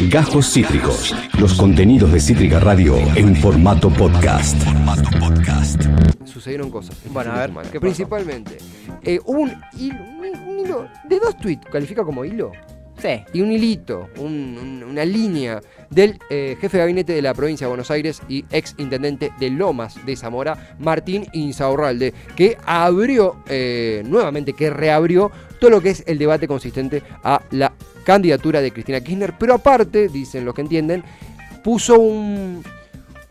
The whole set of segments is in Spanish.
Gajos Cítricos. Los contenidos de Cítrica Radio en formato podcast. Sucedieron cosas. Bueno, a ver. ¿qué? Principalmente, eh, hubo un hilo, un- un hilo de dos tweets, califica como hilo, Sí. y un hilito, un- un- una línea del eh, jefe de gabinete de la provincia de Buenos Aires y ex intendente de Lomas de Zamora, Martín Insaurralde, que abrió, eh, nuevamente, que reabrió todo lo que es el debate consistente a la candidatura de Cristina Kirchner, pero aparte, dicen los que entienden, puso un,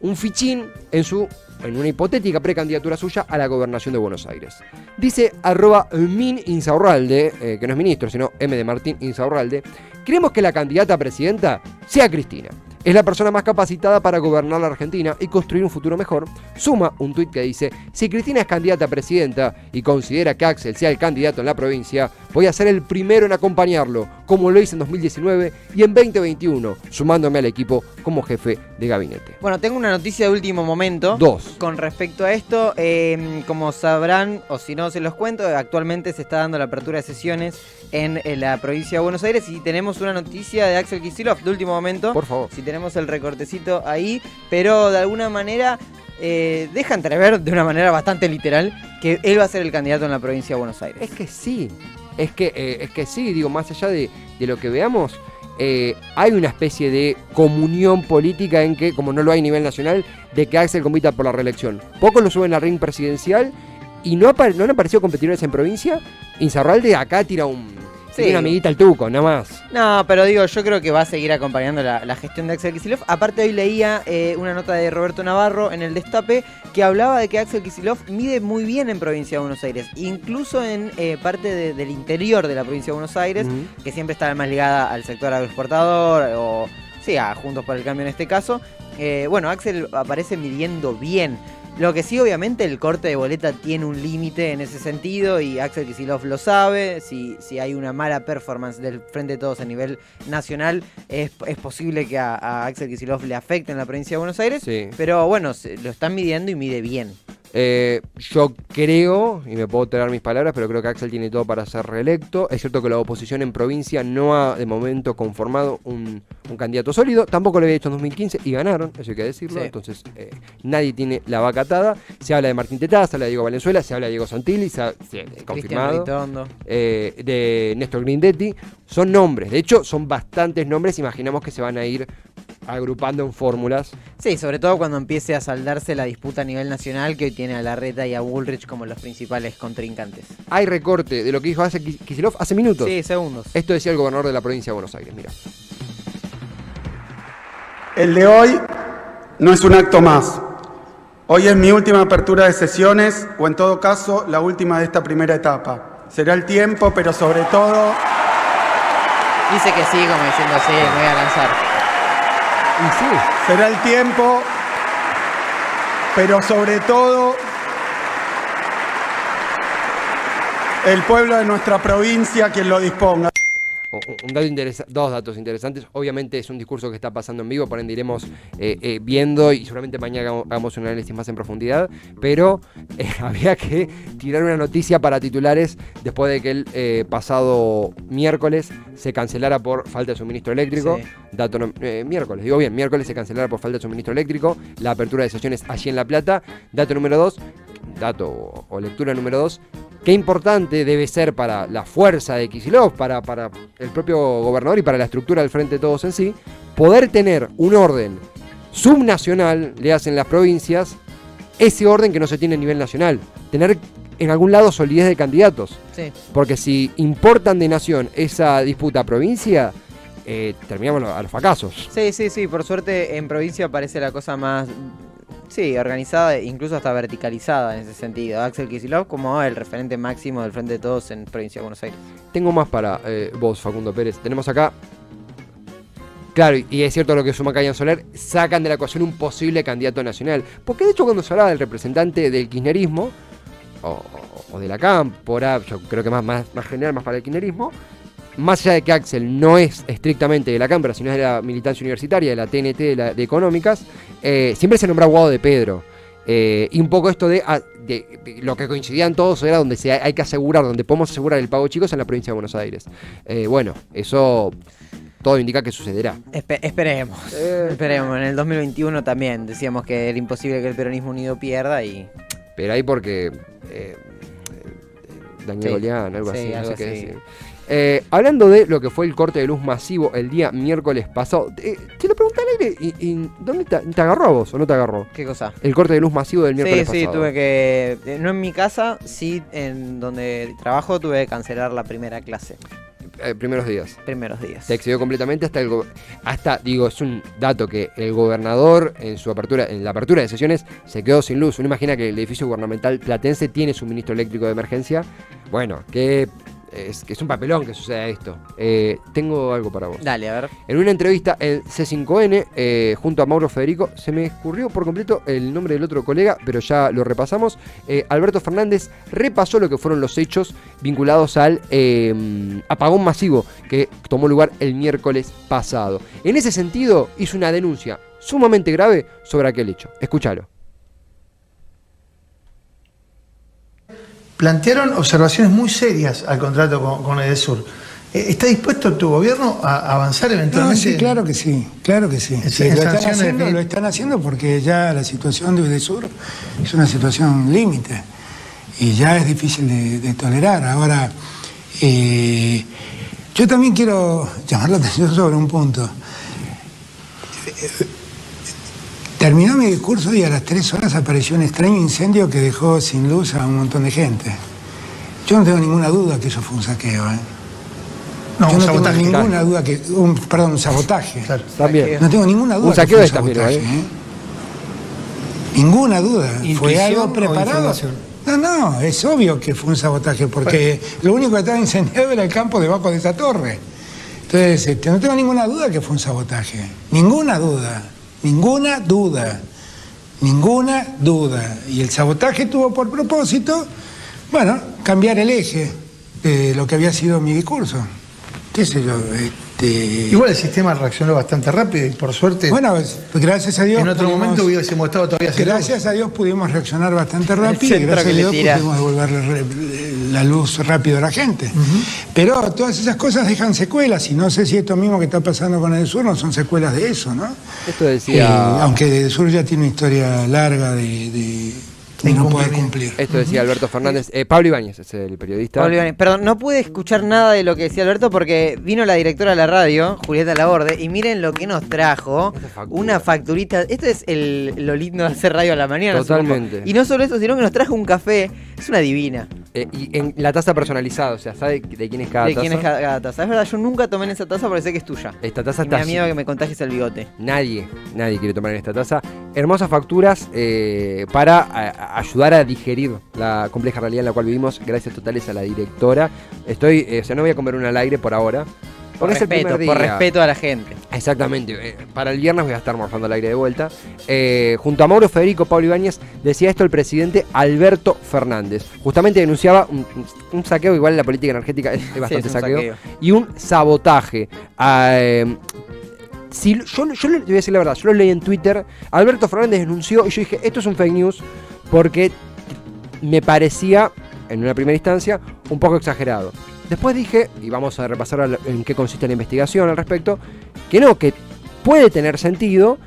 un fichín en su en una hipotética precandidatura suya a la gobernación de Buenos Aires. Dice arroba min Insaurralde, eh, que no es ministro, sino M de Martín Insaurralde, creemos que la candidata a presidenta sea Cristina. Es la persona más capacitada para gobernar la Argentina y construir un futuro mejor. Suma un tuit que dice, si Cristina es candidata a presidenta y considera que Axel sea el candidato en la provincia, voy a ser el primero en acompañarlo, como lo hice en 2019 y en 2021, sumándome al equipo como jefe de gabinete. Bueno, tengo una noticia de último momento. Dos. Con respecto a esto, eh, como sabrán, o si no se los cuento, actualmente se está dando la apertura de sesiones en, eh, la provincia de Buenos Aires y tenemos una noticia de Axel Kicillof de último momento. Por favor. Si tenemos el recortecito ahí, pero de alguna manera eh, deja entrever de una manera bastante literal que él va a ser el candidato en la provincia de Buenos Aires. Es que sí, es que, eh, es que sí, digo, más allá de, de lo que veamos, eh, hay una especie de comunión política en que, como no lo hay a nivel nacional, de que Axel compita por la reelección. Pocos lo suben al ring presidencial y no, no han aparecido competidores en provincia. Insaurralde acá tira un... Sí. una amiguita al tuco, nada más. No, pero digo, yo creo que va a seguir acompañando la, la gestión de Axel Kicillof. Aparte, hoy leía eh, una nota de Roberto Navarro en el Destape que hablaba de que Axel Kicillof mide muy bien en provincia de Buenos Aires, incluso en eh, parte de- del interior de la provincia de Buenos Aires, que siempre está más ligada al sector agroexportador o, sí, a Juntos por el Cambio en este caso. Eh, bueno, Axel aparece midiendo bien. Lo que sí, obviamente, el corte de boleta tiene un límite en ese sentido y Axel Kicillof lo sabe. Si, si hay una mala performance del Frente de Todos a nivel nacional, es, es posible que a, a Axel Kicillof le afecte en la provincia de Buenos Aires. Sí. Pero bueno, se- lo están midiendo y mide bien. Eh, yo creo, y me puedo tener mis palabras, pero creo que Axel tiene todo para ser reelecto. Es cierto que la oposición en provincia no ha de momento conformado un, un candidato sólido. Tampoco lo había hecho en 2015 y ganaron, eso hay que decirlo. Sí. Entonces eh, nadie tiene la vaca atada. Se habla de Martín Tetaz, se habla de Diego Valenzuela, se habla de Diego Santilli, se ha- confirmado. Eh, de Néstor Grindetti. Son nombres, de hecho son bastantes nombres. Imaginamos que se van a ir agrupando en fórmulas. Sí, sobre todo cuando empiece a saldarse la disputa a nivel nacional que hoy tiene a Larreta y a Bullrich como los principales contrincantes. Hay recorte de lo que dijo hace Kicillof hace minutos. Sí, segundos. Esto decía el gobernador de la provincia de Buenos Aires, mira. El de hoy no es un acto más. Hoy es mi última apertura de sesiones o en todo caso la última de esta primera etapa. Será el tiempo, pero sobre todo Dice que sí, como diciendo sí, me voy a lanzar. Y sí, será el tiempo, pero sobre todo el pueblo de nuestra provincia quien lo disponga. Un- un dato interesa- dos datos interesantes. Obviamente es un discurso que está pasando en vivo, por ende iremos eh, eh, viendo y seguramente mañana hagamos, un análisis más en profundidad. Pero eh, había que tirar una noticia para titulares después de que el pasado miércoles se cancelara por falta de suministro eléctrico. Sí. Dato no- miércoles, digo bien, miércoles se cancelara por falta de suministro eléctrico. La apertura de sesiones allí en La Plata. Dato número dos, dato o, o lectura número dos. Qué importante debe ser para la fuerza de Kicillof, para, para el propio gobernador y para la estructura del Frente de Todos en sí, poder tener un orden subnacional, le hacen las provincias, ese orden que no se tiene a nivel nacional. Tener en algún lado solidez de candidatos. Sí. Porque si importan de nación esa disputa a provincia, eh, terminamos a los fracasos. Sí, sí, sí, por suerte en provincia parece la cosa más, sí, organizada, incluso hasta verticalizada en ese sentido. Axel Kicillof como el referente máximo del Frente de Todos en provincia de Buenos Aires. Tengo más para eh, vos, Facundo Pérez. Tenemos acá. Claro, y es cierto lo que suma Cayan Soler, sacan de la ecuación un posible candidato nacional. Porque de hecho cuando se hablaba del representante del kirchnerismo, o, o de la cámpora, yo creo que más, más, más general, más para el kirchnerismo, más allá de que Axel no es estrictamente de la cámpora, sino es de la militancia universitaria, de la TNT, de, la- de económicas, eh, siempre se nombra Guado de Pedro. Eh, y un poco esto de, ah, de- de lo que coincidían todos era donde se, hay que asegurar, donde podemos asegurar el pago chicos en la provincia de Buenos Aires. Eh, bueno, eso todo indica que sucederá. Espe- esperemos. Eh. Esperemos. En el 2021 también decíamos que era imposible que el peronismo unido pierda y. Pero ahí porque. Daniel Sí. Galeán, algo Sí, así, no sé qué así. decir. Eh, hablando de lo que fue el corte de luz masivo el día miércoles pasado, eh, te lo pregunté al aire, y, y ¿dónde te, te agarró a vos o no te agarró? ¿Qué cosa? El corte de luz masivo del Sí, miércoles sí, pasado. tuve que. eh, No en mi casa, sí en donde trabajo tuve que cancelar la primera clase. Eh, primeros días. Primeros días. Se excedió completamente hasta el hasta digo es un dato que el gobernador en su apertura en la apertura de sesiones se quedó sin luz. Uno imagina que el edificio gubernamental platense tiene suministro eléctrico de emergencia. Bueno, que es, que es un papelón que suceda esto. Eh, tengo algo para vos. Dale, a ver. En una entrevista en C5N, eh, junto a Mauro Federico, se me escurrió por completo el nombre del otro colega, pero ya lo repasamos. Eh, Alberto Fernández repasó lo que fueron los hechos vinculados al apagón masivo que tomó lugar el miércoles pasado. En ese sentido, hizo una denuncia sumamente grave sobre aquel hecho. Escúchalo. Plantearon observaciones muy serias al contrato con, con Edesur. Eh, ¿Está dispuesto tu gobierno a avanzar No, eventualmente? sí, claro que sí, claro que sí. Sí, lo, están haciendo, de- lo están haciendo porque ya la situación de UDESUR es una situación límite y ya es difícil de, de tolerar. Ahora, eh, yo también quiero llamar la atención sobre un punto. Terminó mi discurso y a las tres horas apareció un extraño incendio que dejó sin luz a un montón de gente. Yo no tengo ninguna duda que eso fue un saqueo. ¿eh? No, Yo un no sabotaje. tengo ninguna duda que. Un, perdón, un sabotaje. Claro. También. No tengo ninguna duda. Un que saqueo fue es también, sabotaje, ¿eh? ¿eh? Ninguna duda. ¿Fue ¿Intuición algo preparado? No, no, es obvio que fue un sabotaje, porque lo único que estaba incendiado era el campo debajo de esa torre. Entonces, este, no tengo ninguna duda que fue un sabotaje. Ninguna duda. Ninguna duda. Ninguna duda. Y el sabotaje tuvo por propósito, bueno, cambiar el eje de lo que había sido mi discurso. ¿Qué sé yo? Este... Igual el sistema reaccionó bastante rápido y por suerte Bueno, gracias a Dios. en otro pudimos- momento hubiésemos estado todavía Gracias a Dios pudimos reaccionar bastante rápido y gracias a Dios pudimos devolverle re- la luz rápido a la gente. Pero todas esas cosas dejan secuelas y no sé si esto mismo que está pasando con el sur no son secuelas de eso, ¿no? Esto Eh, decía. aunque el sur ya tiene una historia larga de, de- de no poder cumplir. Esto decía Alberto Fernández. Eh, Pablo Ibáñez es el periodista. Pablo Ibáñez. Perdón, no pude escuchar nada de lo que decía Alberto porque vino la directora de la radio, Julieta Laborde, y miren lo que nos trajo. Factura. Una facturita. Esto es el, lo lindo de hacer radio a la mañana. Totalmente. supongo. Y no solo eso, sino que nos trajo un café. Es una divina. Eh, y en la taza personalizada, o sea, ¿sabe de quién es cada ¿De taza? quién es cada, cada taza? Es verdad, yo nunca tomé en esa taza porque sé que es tuya. Esta taza Y me está da miedo que me contagies el bigote. Nadie, nadie quiere tomar en esta taza. Hermosas facturas eh, para a ayudar a digerir la compleja realidad en la cual vivimos. Gracias totales a la directora. Estoy, eh, o sea, no voy a comer una al aire por ahora. Por es respeto, por a la gente. Exactamente. eh, para el viernes voy a estar morfando al aire de vuelta. Eh, junto a Mauro Federico, Pablo Ibáñez, decía esto el presidente Alberto Fernández. Justamente denunciaba un, un saqueo, igual en la política energética es, bastante es saqueo, saqueo. y un sabotaje. Ah, eh, si, yo, yo le voy a decir la verdad, yo lo leí en Twitter, Alberto Fernández denunció y yo dije, esto es un fake news porque me parecía, en una primera instancia, un poco exagerado. Después dije, y vamos a repasar en qué consiste la investigación al respecto, que no, que puede tener sentido.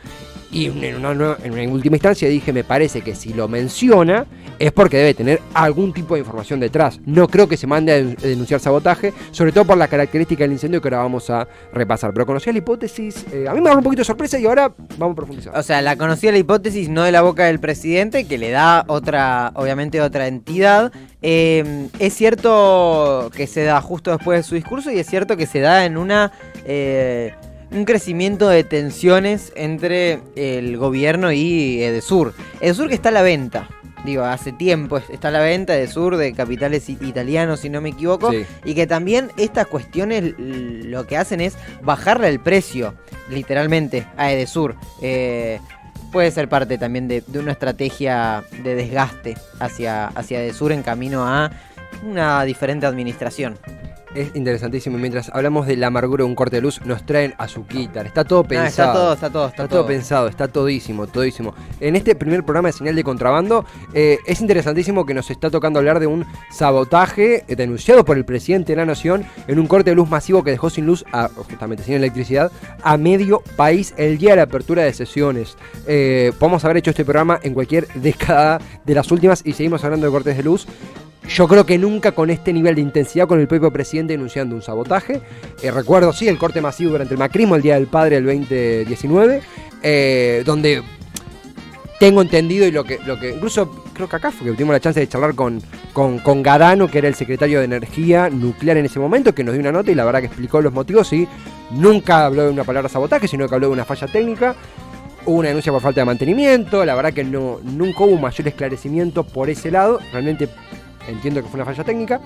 Y en una, en una última instancia dije, me parece que si lo menciona es porque debe tener algún tipo de información detrás. No creo que se mande a denunciar sabotaje, sobre todo por la característica del incendio que ahora vamos a repasar. Pero conocía la hipótesis, eh, a mí me da un poquito de sorpresa y ahora vamos a profundizar. O sea, la conocía la hipótesis no de la boca del presidente, que le da otra, obviamente otra entidad. Eh, es cierto que se da justo después de su discurso y es cierto que se da en una eh, un crecimiento de tensiones entre el gobierno y Edesur. Edesur que está a la venta. Digo, hace tiempo es- está a la venta Edesur de capitales italianos, si no me equivoco. Sí. Y que también estas cuestiones lo que hacen es bajarle el precio, literalmente, a Edesur. Eh, puede ser parte también de, de una estrategia de desgaste hacia, hacia Edesur en camino a una diferente administración. Es interesantísimo. Mientras hablamos de la amargura de un corte de luz, nos traen azuquitar. Está todo No, pensado. está todo, está todo, está, Está todo pensado, está todísimo, todísimo. En este primer programa de señal de contrabando, eh, es interesantísimo que nos está tocando hablar de un sabotaje eh, denunciado por el presidente de la nación en un corte de luz masivo que dejó sin luz, a, justamente sin electricidad, a medio país el día de la apertura de sesiones. Eh, podemos haber hecho este programa en cualquier década de las últimas y seguimos hablando de cortes de luz. Yo creo que nunca con este nivel de intensidad con el propio presidente denunciando un sabotaje. Eh, recuerdo, sí, el corte masivo durante el macrismo, el Día del Padre del 2019, eh, donde tengo entendido y lo que, lo que incluso creo que acá fue que tuvimos la chance de charlar con, con, con Gadano, que era el secretario de Energía Nuclear en ese momento, que nos dio una nota y la verdad que explicó los motivos y nunca habló de una palabra sabotaje, sino que habló de una falla técnica. Hubo una denuncia por falta de mantenimiento, la verdad que no, nunca hubo mayor esclarecimiento por ese lado, realmente entiendo que fue una falla técnica.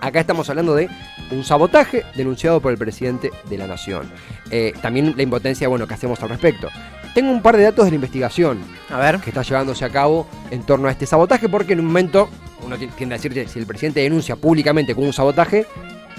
Acá estamos hablando de un sabotaje denunciado por el presidente de la nación. Eh, también la impotencia, bueno, que hacemos al respecto. Tengo un par de datos de la investigación A ver. que está llevándose a cabo en torno a este sabotaje, porque en un momento uno ti- tiende a decir que si el presidente denuncia públicamente como un sabotaje,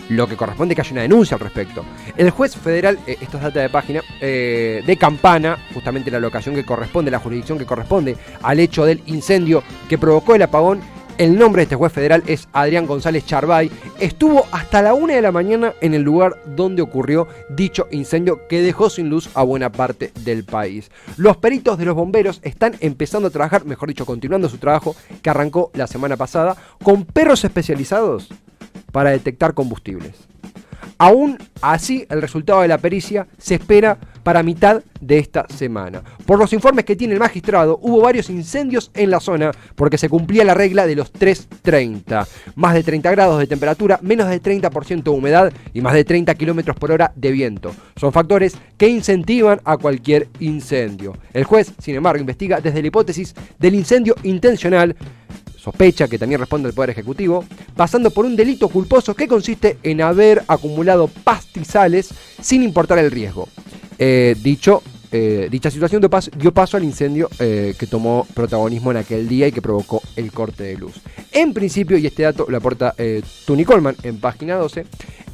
lo que corresponde es que haya una denuncia al respecto. El juez federal, eh, esto es data de página, eh, de Campana, justamente la locación que corresponde, la jurisdicción que corresponde al hecho del incendio que provocó el apagón, el nombre de este juez federal es Adrián González Charbay. Estuvo hasta la una de la mañana en el lugar donde ocurrió dicho incendio que dejó sin luz a buena parte del país. Los peritos de los bomberos están empezando a trabajar, mejor dicho, continuando su trabajo que arrancó la semana pasada, con perros especializados para detectar combustibles. Aún así, el resultado de la pericia se espera para mitad de esta semana. Por los informes que tiene el magistrado, hubo varios incendios en la zona porque se cumplía la regla de los 330. Más de 30 grados de temperatura, menos de 30% de humedad y más de 30 kilómetros por hora de viento. Son factores que incentivan a cualquier incendio. El juez, sin embargo, investiga desde la hipótesis del incendio intencional sospecha que también responde al Poder Ejecutivo, pasando por un delito culposo que consiste en haber acumulado pastizales sin importar el riesgo. Eh, dicho, eh, dicha situación dio paso, dio paso al incendio eh, que tomó protagonismo en aquel día y que provocó el corte de luz. En principio, y este dato lo aporta Tuni Coleman en página 12,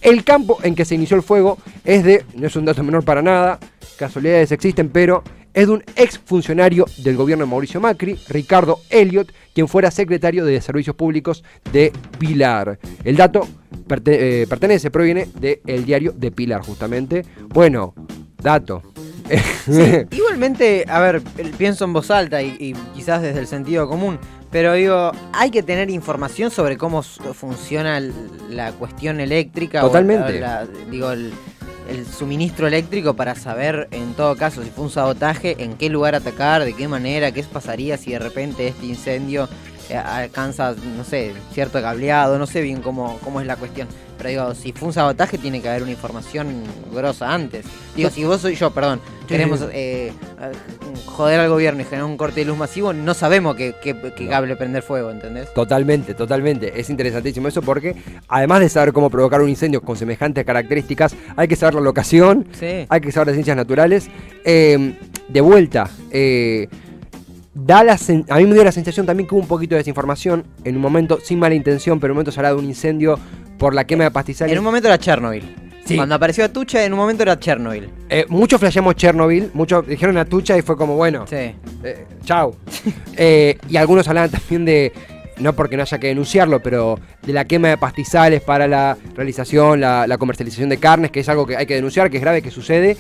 el campo en que se inició el fuego es de, no es un dato menor para nada, casualidades existen, pero es de un ex funcionario del gobierno de Mauricio Macri, Ricardo Elliot, quien fuera secretario de Servicios Públicos de Pilar. El dato perte- pertenece, proviene del diario de Pilar, justamente. Bueno, dato. Igualmente, a ver, pienso en voz alta y, y quizás desde el sentido común, pero digo, hay que tener información sobre cómo funciona la cuestión eléctrica. o Totalmente. la- digo, el, el suministro eléctrico para saber, en todo caso, si fue un sabotaje, en qué lugar atacar, de qué manera, qué pasaría si de repente este incendio alcanza, no sé, cierto cableado, no sé bien cómo, cómo es la cuestión. Pero digo, si fue un sabotaje, tiene que haber una información grosa antes. Digo, si vos soy yo, perdón, queremos eh, joder al gobierno y generar un corte de luz masivo, no sabemos qué, qué, qué cable prender fuego, ¿entendés? Totalmente, totalmente. Es interesantísimo eso porque, además de saber cómo provocar un incendio con semejantes características, hay que saber la locación, Sí. hay que saber de ciencias naturales. Eh, de vuelta, eh, da la a mí me dio la sensación también que hubo un poquito de desinformación en un momento, sin mala intención, pero en un momento se hablaba de un incendio por la quema de pastizales. En un momento era Chernobyl. Sí. Cuando apareció Atucha, en un momento era Chernobyl. Eh, muchos flasheamos Chernobyl, muchos dijeron Atucha y fue como, bueno, Sí. eh, chau. Eh, y algunos hablaban también de, no porque no haya que denunciarlo, pero de la quema de pastizales para la realización, la, la comercialización de carnes, que es algo que hay que denunciar, que es grave, que sucede.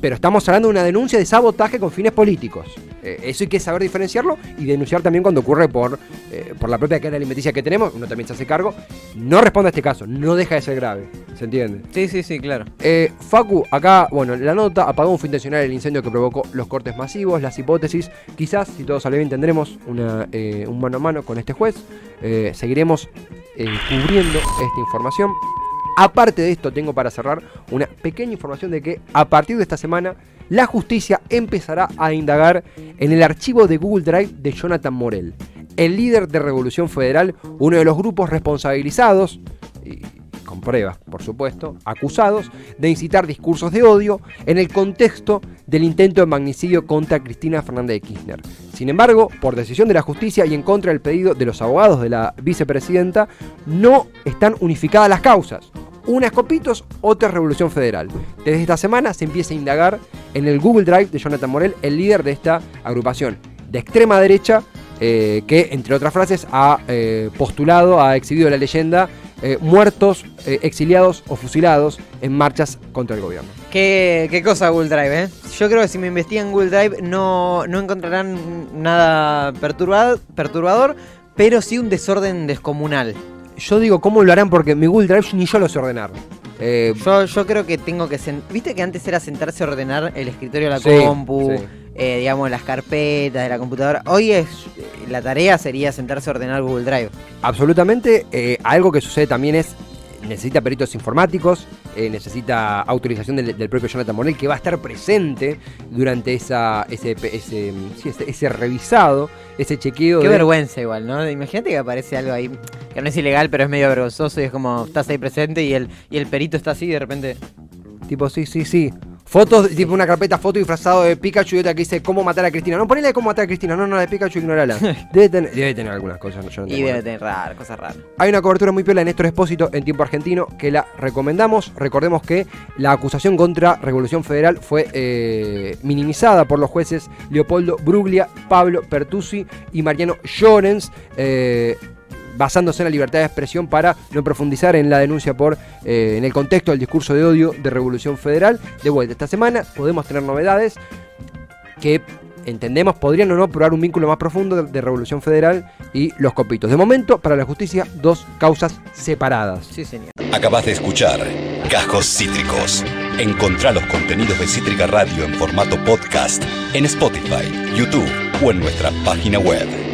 Pero estamos hablando de una denuncia de sabotaje con fines políticos. Eh, eso hay que saber diferenciarlo y denunciar también cuando ocurre por, eh, por la propia cadena alimenticia que tenemos. Uno también se hace cargo. No responde a este caso, no deja de ser grave. ¿Se entiende? Sí, sí, sí, claro. Eh, Facu, acá, bueno, la nota, apagón fue intencional el incendio que provocó los cortes masivos, las hipótesis. Quizás, si todo sale bien, tendremos una, eh, un mano a mano con este juez. Eh, seguiremos cubriendo esta información. Aparte de esto, tengo para cerrar una pequeña información de que a partir de esta semana la justicia empezará a indagar en el archivo de Google Drive de Jonathan Morel, el líder de Revolución Federal, uno de los grupos responsabilizados, y con pruebas, por supuesto, acusados de incitar discursos de odio en el contexto del intento de magnicidio contra Cristina Fernández de Kirchner. Sin embargo, por decisión de la justicia y en contra del pedido de los abogados de la vicepresidenta, no están unificadas las causas. Una es Copitos, otra Revolución Federal. Desde esta semana se empieza a indagar en el Google Drive de Jonathan Morel, el líder de esta agrupación de extrema derecha, eh, que entre otras frases ha eh, postulado, ha exhibido la leyenda eh, muertos, exiliados o fusilados en marchas contra el gobierno. ¿Qué, qué cosa Google Drive, ¿eh? Yo creo que si me investigan Google Drive no, no encontrarán nada perturbado, perturbador, pero sí un desorden descomunal. Yo digo, ¿cómo lo harán? Porque mi Google Drive ni yo lo sé ordenar. Eh, Yo, yo creo que tengo que... sen- ¿Viste que antes era sentarse a ordenar el escritorio de la Sí, compu? sí. eh, digamos, las carpetas de la computadora. Hoy es la tarea sería sentarse a ordenar Google Drive. Absolutamente. eh, algo que sucede también es, necesita peritos informáticos, eh, necesita autorización del, del propio Jonathan Morel, que va a estar presente durante esa, ese, ese, sí, ese- ese revisado, ese chequeo. Qué de- vergüenza igual, ¿no? Imagínate que aparece algo ahí que no es ilegal, pero es medio vergonzoso y es como estás ahí presente y el, y el perito está así y de repente... Tipo, sí, sí, sí. Fotos, tipo una carpeta foto disfrazado de Pikachu y otra que dice cómo matar a Cristina. No, ponele cómo matar a Cristina. No, no, la de Pikachu, ignorala. Debe tener, debe tener algunas cosas. yo no Y debe tener raras, cosas raras. Hay una cobertura muy piola de Néstor Espósito en tiempo argentino que la recomendamos. Recordemos que la acusación contra Revolución Federal fue eh, minimizada por los jueces Leopoldo Bruglia, Pablo Pertusi y Mariano Llorens. eh, basándose en la libertad de expresión para no profundizar en la denuncia por eh, en el contexto del discurso de odio de Revolución Federal. De vuelta, esta semana podemos tener novedades que entendemos podrían o no probar un vínculo más profundo de, de Revolución Federal y los copitos. De momento, para la justicia, dos causas separadas. Sí, señor. Acabas de escuchar Cajos Cítricos. Encontrá los contenidos de Cítrica Radio en formato podcast en Spotify, YouTube o en nuestra página web.